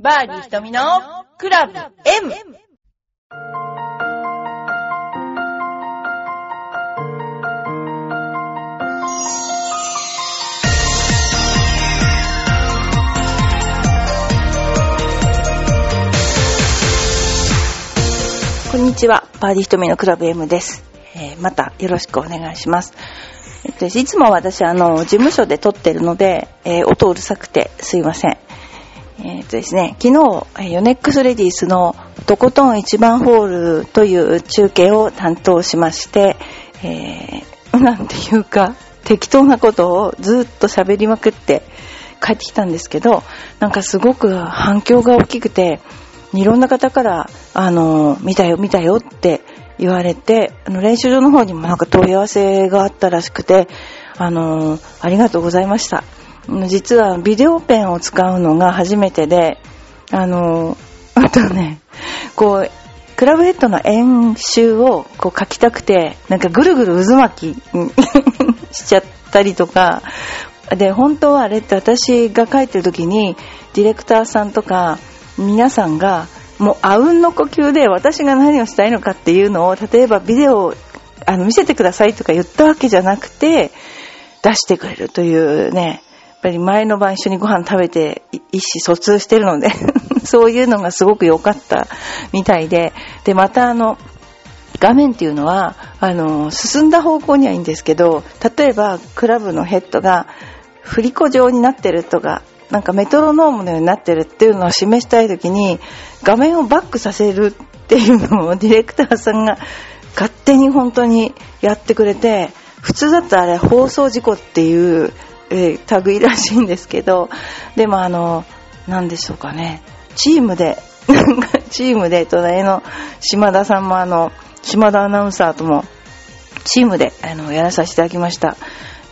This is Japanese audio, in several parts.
バーディー瞳のクラブ M! こんにちは、バーディー瞳のクラブ M です。えーまたよろしくお願いします。えっと、いつも私、あの、事務所で撮ってるので、えー音うるさくてすいません。えーとですね、昨日、ヨネックスレディースのとことん一番ホールという中継を担当しまして、えーなんていうか、適当なことをずっと喋りまくって帰ってきたんですけど、なんかすごく反響が大きくて、いろんな方から、あの、見たよ、見たよって言われて、あの、練習場の方にもなんか問い合わせがあったらしくて、あの、ありがとうございました。実はビデオペンを使うのが初めてで、あの、あとね、こう、クラブヘッドの演習をこう書きたくて、なんかぐるぐる渦巻き しちゃったりとか、で、本当はあれって私が書いてる時に、ディレクターさんとか、皆さんが、もうあうんの呼吸で私が何をしたいのかっていうのを、例えばビデオあの見せてくださいとか言ったわけじゃなくて、出してくれるというね、ぱり前の晩一緒にご飯食べて意思疎通してるので、そういうのがすごく良かったみたいで、で、またあの、画面っていうのは、あの、進んだ方向にはいいんですけど、例えばクラブのヘッドが振り子状になってるとか、なんかメトロノームのようになってるっていうのを示したいときに、画面をバックさせるっていうのを ディレクターさんが勝手に本当にやってくれて、普通だったらあれ放送事故っていう、えー類らしいんですけど、でもあの、なんでしょうかね、チームで、チームで隣の島田さんもあの、島田アナウンサーともチームであのやらさせていただきました。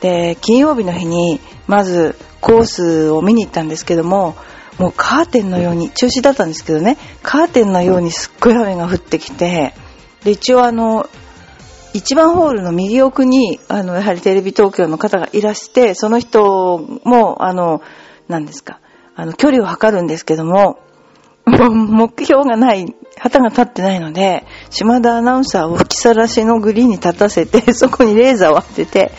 で、金曜日の日に、まずコースを見に行ったんですけども、もうカーテンのように、中止だったんですけどね、カーテンのようにすっごい雨が降ってきて、で、一応あの、一番ホールの右奥に、あの、やはりテレビ東京の方がいらして、その人も、あの、何ですか、あの、距離を測るんですけども、目標がない、旗が立ってないので、島田アナウンサーを吹きさらしのグリーンに立たせて、そこにレーザーを当てて、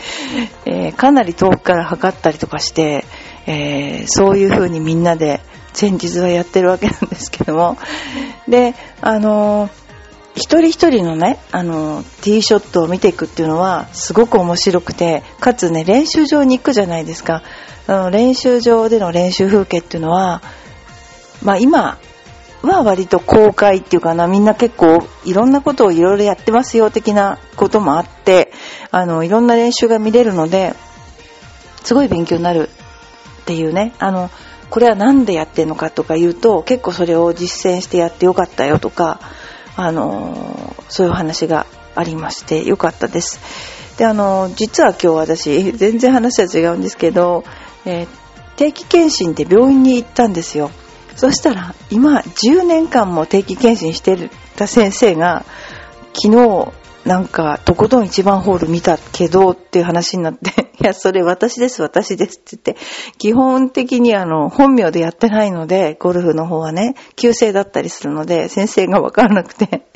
えーかなり遠くから測ったりとかして、えーそういう風にみんなで前日はやってるわけなんですけども、で、あのー一人一人のね、あの、ティーショットを見ていくっていうのは、すごく面白くて、かつね、練習場に行くじゃないですか。あの練習場での練習風景っていうのは、まあ今は割と公開っていうかな、みんな結構いろんなことをいろいろやってますよ的なこともあって、あの、いろんな練習が見れるので、すごい勉強になるっていうね、あの、これはなんでやってんのかとか言うと、結構それを実践してやってよかったよとか、あのそういう話がありましてよかったです。で、あの実は今日私、全然話は違うんですけど、えー定期検診で病院に行ったんですよ。そしたら、今、10年間も定期検診してた先生が、昨日、なんか、とことん一番ホール見たけどっていう話になって、いや、それ私です、私ですって言って、基本的にあの、本名でやってないので、ゴルフの方はね、旧姓だったりするので、先生がわからなくて、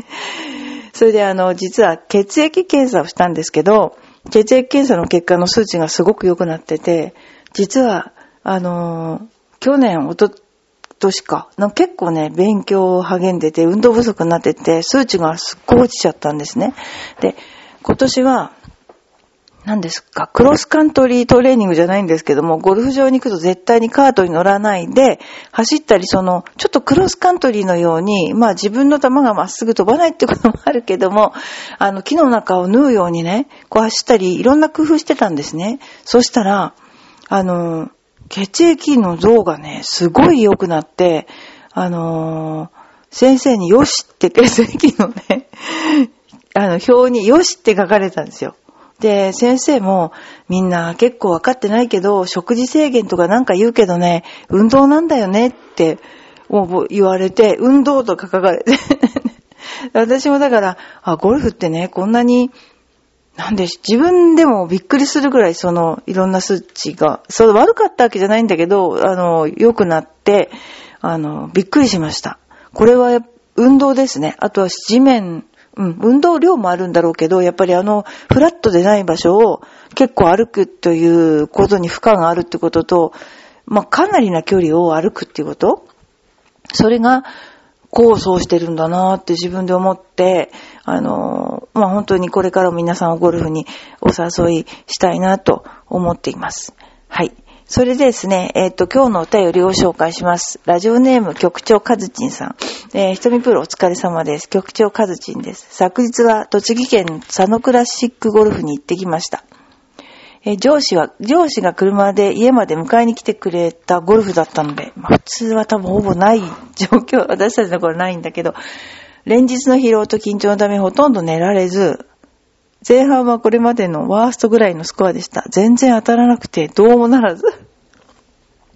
それであの、実は血液検査をしたんですけど、血液検査の結果の数値がすごく良くなってて、実は、あの、去年、おと年か、か結構ね、勉強を励んでて、運動不足になってて、数値がすっごい落ちちゃったんですね。で、今年は、何ですか、クロスカントリートレーニングじゃないんですけども、ゴルフ場に行くと絶対にカートに乗らないで、走ったり、その、ちょっとクロスカントリーのように、まあ自分の球がまっすぐ飛ばないってこともあるけども、あの、木の中を縫うようにね、こう走ったり、いろんな工夫してたんですね。そしたら、あの、血液の像がね、すごい良くなって、あの先生によしって 血液のね、あの、表によしって書かれたんですよ。で、先生もみんな結構分かってないけど、食事制限とかなんか言うけどね、運動なんだよねって言われて、運動とか書かれて。私もだから、あ、ゴルフってね、こんなに、なんでし、自分でもびっくりするぐらいその、いろんな数値が、そう悪かったわけじゃないんだけど、あの、良くなって、あの、びっくりしました。これは運動ですね。あとは地面、うん、運動量もあるんだろうけど、やっぱりあの、フラットでない場所を結構歩くということに負荷があるってことと、まあ、かなりな距離を歩くっていうことそれが、構想してるんだなって自分で思って、あの、まあ、本当にこれからも皆さんをゴルフにお誘いしたいなと思っています。はい。それでですね、えっ、ー、と、今日のお便りを紹介します。ラジオネーム局長かずちんさん。えー、ひとみプロお疲れ様です。局長かずちんです。昨日は栃木県佐野クラシックゴルフに行ってきました。えー、上司は、上司が車で家まで迎えに来てくれたゴルフだったので、まあ、普通は多分ほぼない状況、私たちの頃ないんだけど、連日の疲労と緊張のためほとんど寝られず、前半はこれまでのワーストぐらいのスコアでした。全然当たらなくてどうもならず。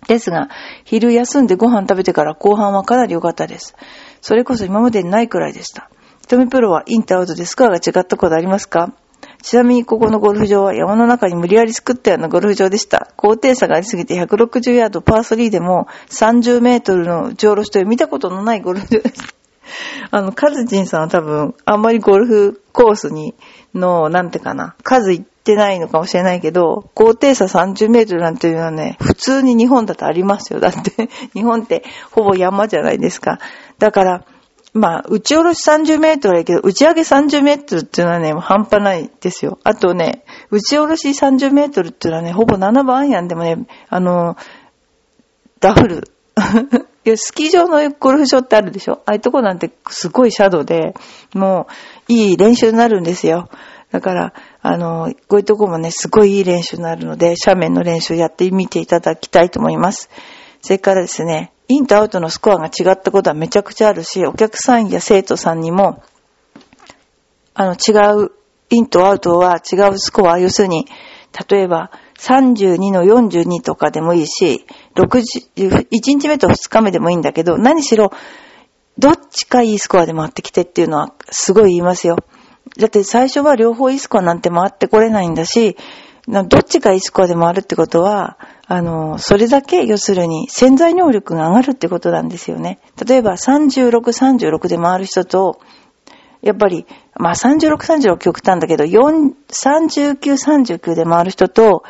ですが、昼休んでご飯食べてから後半はかなり良かったです。それこそ今までにないくらいでした。瞳プロはインターアウトでスコアが違ったことありますか？ちなみにここのゴルフ場は山の中に無理やり作ったようなゴルフ場でした。高低差がありすぎて160ヤードパー3でも30メートルの打ち下ろしという見たことのないゴルフ場です。あの、カズチンさんは多分、あんまりゴルフコースに、の、なんてかな、数行ってないのかもしれないけど、高低差30メートルなんていうのはね、普通に日本だとありますよ。だって、日本ってほぼ山じゃないですか。だから、まあ、打ち下ろし30メートルはいいけど、打ち上げ30メートルっていうのはね、半端ないですよ。あとね、打ち下ろし30メートルっていうのはね、ほぼ7番アイアンでもね、あの、ダフル。スキー場のゴルフ場ってあるでしょああいうとこなんてすごいシャドウで、もういい練習になるんですよ。だから、あの、こういうとこもね、すごいいい練習になるので、斜面の練習やってみていただきたいと思います。それからですね、インとアウトのスコアが違ったことはめちゃくちゃあるし、お客さんや生徒さんにも、あの、違う、インとアウトは違うスコア、要するに、例えば、32の42とかでもいいし、60、1日目と2日目でもいいんだけど、何しろ、どっちかいいスコアで回ってきてっていうのはすごい言いますよ。だって最初は両方いいスコアなんて回ってこれないんだし、どっちかいいスコアで回るってことは、あの、それだけ要するに潜在能力が上がるってことなんですよね。例えば36、36で回る人と、やっぱり、まあ36、36極端だけど、4 39、39で回る人と、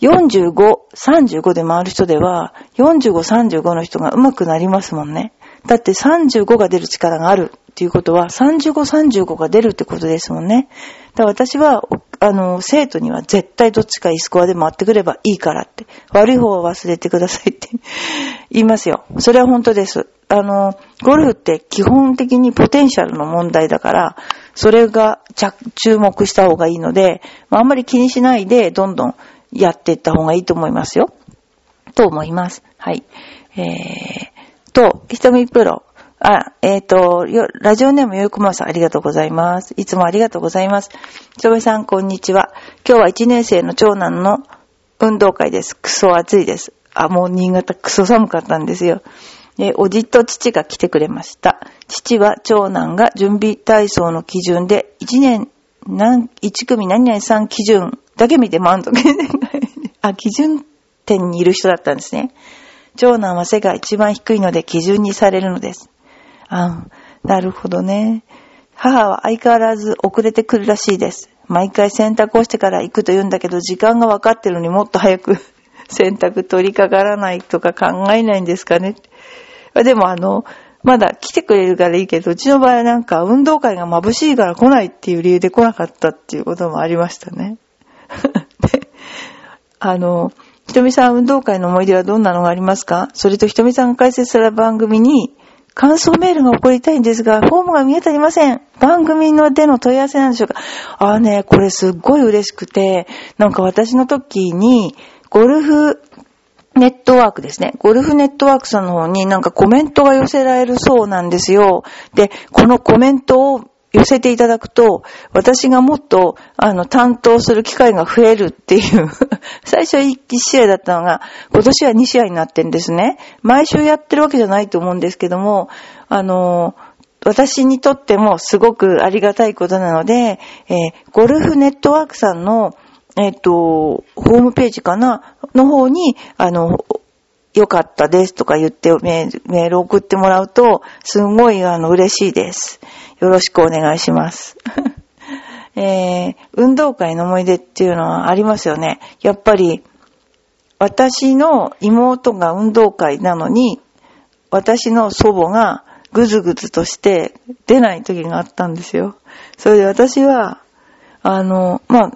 45、35で回る人では、45、35の人が上手くなりますもんね。だって35が出る力があるっていうことは、35、35が出るってことですもんね。だから私は、あの、生徒には絶対どっちかいいスコアで回ってくればいいからって、悪い方は忘れてくださいって 言いますよ。それは本当です。あの、ゴルフって基本的にポテンシャルの問題だから、それが注目した方がいいので、あんまり気にしないで、どんどんやっていった方がいいと思いますよ。と思います。はい。えー、と、ひとみプロ。あ、えっ、ー、と、ラジオネームよいこまさんありがとうございます。いつもありがとうございます。ひとみさん、こんにちは。今日は1年生の長男の運動会です。クソ暑いです。あ、もう新潟クソ寒かったんですよ。えおじと父が来てくれました。父は長男が準備体操の基準で、1年、何、1組何々さん基準だけ見て満足。あ、基準点にいる人だったんですね。長男は背が一番低いので基準にされるのです。あ、なるほどね。母は相変わらず遅れてくるらしいです。毎回洗濯をしてから行くと言うんだけど、時間が分かってるのにもっと早く 洗濯取り掛からないとか考えないんですかね。でもあの、まだ来てくれるからいいけど、うちの場合はなんか運動会が眩しいから来ないっていう理由で来なかったっていうこともありましたね。で、あの、ひとみさん運動会の思い出はどんなのがありますか？それとひとみさんが解説された番組に感想メールが送りたいんですが、フォームが見当たりません。番組のでの問い合わせなんでしょうか？ああね、これすっごい嬉しくて、なんか私の時に、ゴルフネットワークですね。ゴルフネットワークさんの方になんかコメントが寄せられるそうなんですよ。で、このコメントを寄せていただくと、私がもっと、あの、担当する機会が増えるっていう 最初は1試合だったのが、今年は2試合になってんですね。毎週やってるわけじゃないと思うんですけども、あの、私にとってもすごくありがたいことなので、えー、ゴルフネットワークさんのえっ、と、ホームページかなの方に、あの、良かったですとか言ってメール送ってもらうと、すんごいあの嬉しいです。よろしくお願いします。えー、運動会の思い出っていうのはありますよね。やっぱり、私の妹が運動会なのに、私の祖母がぐずぐずとして出ない時があったんですよ。それで私は、あの、まあ、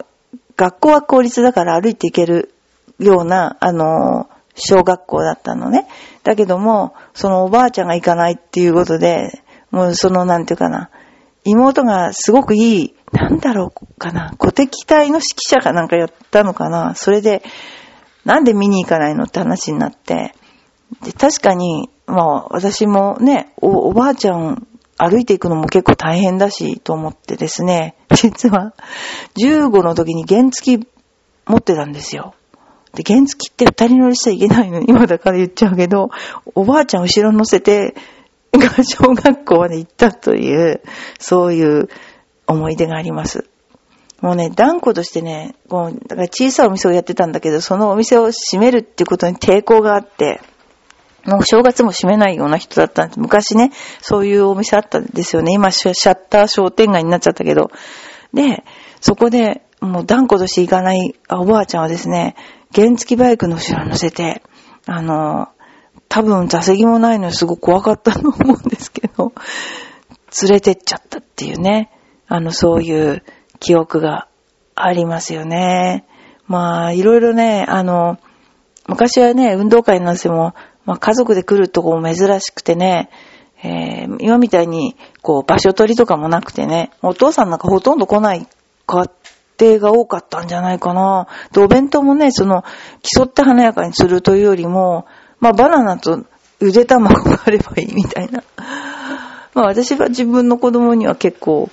学校は公立だから歩いて行けるような、あの、小学校だったのね。だけども、そのおばあちゃんが行かないっていうことで、もうその、なんていうかな、妹がすごくいい、なんだろうかな、古敵隊の指揮者かなんかやったのかな。それで、なんで見に行かないのって話になって。で確かに、まあ私もねお、おばあちゃん歩いていくのも結構大変だし、と思ってですね、実は、15の時に原付き持ってたんですよ。で、原付きって二人乗りしちゃいけないのに、今だから言っちゃうけど、おばあちゃん後ろに乗せて、小学校まで行ったという、そういう思い出があります。もうね、断固としてね、こう、だから小さいお店をやってたんだけど、そのお店を閉めるっていうことに抵抗があって、もう正月も閉めないような人だったんです。昔ね、そういうお店あったんですよね。今、シャッター商店街になっちゃったけど。で、そこで、もう断固として行かないおばあちゃんはですね、原付バイクの後ろに乗せて、あの、多分座席もないのにすごく怖かったと思うんですけど、連れてっちゃったっていうね、あの、そういう記憶がありますよね。まあ、いろいろね、あの、昔はね、運動会なんですも、まあ、家族で来るとこも珍しくてね、えー、今みたいに、こう、場所取りとかもなくてね、お父さんなんかほとんど来ない家庭が多かったんじゃないかな。で、お弁当もね、その、競って華やかにするというよりも、まあ、バナナとゆで卵があればいいみたいな。まあ、私は自分の子供には結構、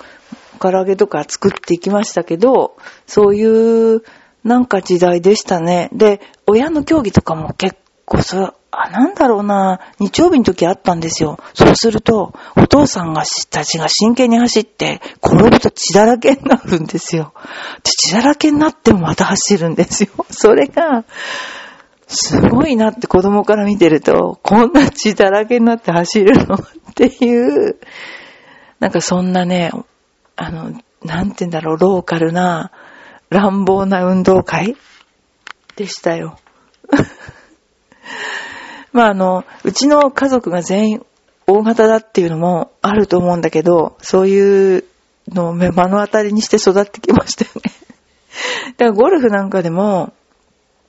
唐揚げとか作っていきましたけど、そういう、なんか時代でしたね。で、親の競技とかも結構、そう、あ、なんだろうな、日曜日の時あったんですよ。そうすると、お父さんがたちが真剣に走って、転ぶと血だらけになるんですよ。で血だらけになってもまた走るんですよ。それが、すごいなって子供から見てると、こんな血だらけになって走るのっていう、なんかそんなね、あの、なんて言うんだろう、ローカルな、乱暴な運動会でしたよ。まああの、うちの家族が全員大型だっていうのもあると思うんだけど、そういうのを目の当たりにして育ってきましたよね。だからゴルフなんかでも、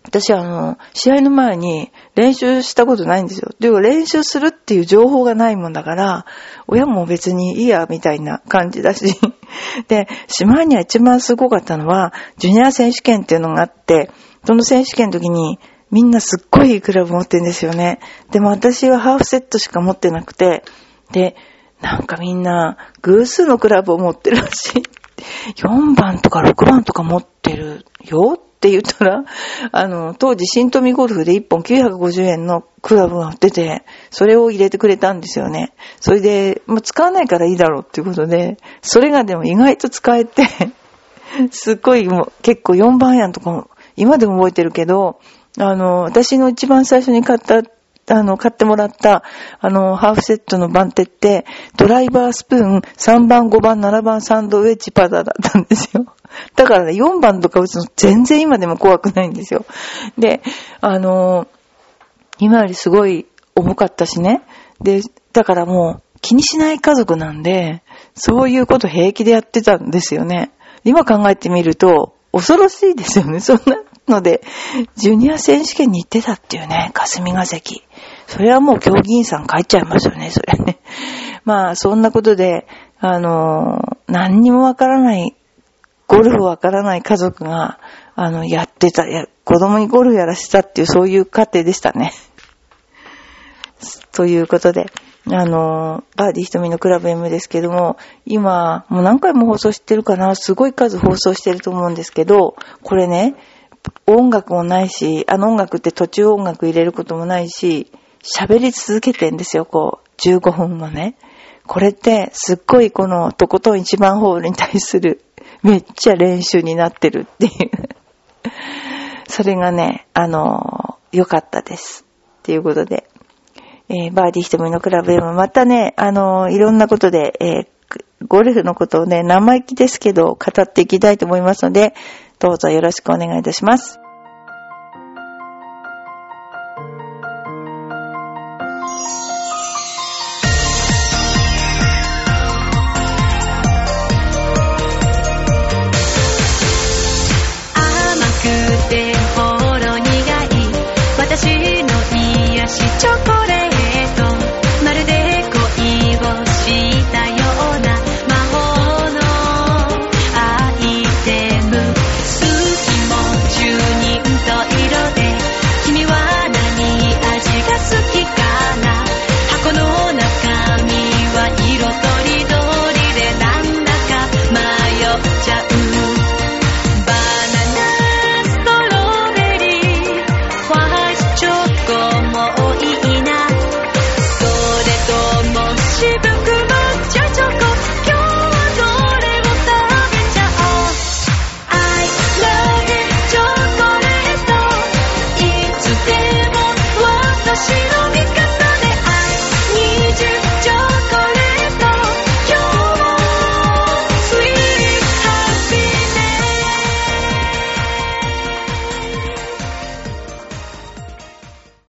私はあの、試合の前に練習したことないんですよ。でも練習するっていう情報がないもんだから、親も別にいいや、みたいな感じだし。で、島には一番すごかったのは、ジュニア選手権っていうのがあって、その選手権の時に、みんなすっごいいいクラブ持ってんですよね。でも私はハーフセットしか持ってなくて、で、なんかみんな偶数のクラブを持ってるらしい。4番とか6番とか持ってるよ？って言ったら、あの、当時新富ゴルフで1本950円のクラブが売ってて、それを入れてくれたんですよね。それで、まあ、使わないからいいだろうっていうことで、それがでも意外と使えて、すっごいもう結構4番アイアンとかも、今でも覚えてるけど、あの、私の一番最初に買った、あの、買ってもらった、あの、ハーフセットの番手って、ドライバースプーン、3番、5番、7番、サンドウェッジパターだったんですよ。だからね、4番とか打つの全然今でも怖くないんですよ。で、あの、今よりすごい重かったしね。で、だからもう気にしない家族なんで、そういうこと平気でやってたんですよね。今考えてみると、恐ろしいですよね。そんなので、ジュニア選手権に行ってたっていうね、霞が関。それはもう競技員さん帰っちゃいますよね、それね。まあ、そんなことで、あの、何にもわからない、ゴルフわからない家族が、あの、やってた、や子供にゴルフやらせたっていう、そういう家庭でしたね。ということで、あの、バーディー瞳のクラブ M ですけども、今、もう何回も放送してるかな、すごい数放送してると思うんですけど、これね、音楽もないし、あの音楽って途中音楽入れることもないし、喋り続けてんですよ、こう、15分もね。これって、すっごいこの、とことん一番ホールに対する、めっちゃ練習になってるっていう。それがね、あの、良かったです。ということで、えー、バーディー瞳のクラブ M、またね、あのいろんなことで、えーゴルフのことをね、生意気ですけど、語っていきたいと思いますので、どうぞよろしくお願いいたします。甘くてほろ苦い私の癒しチョコ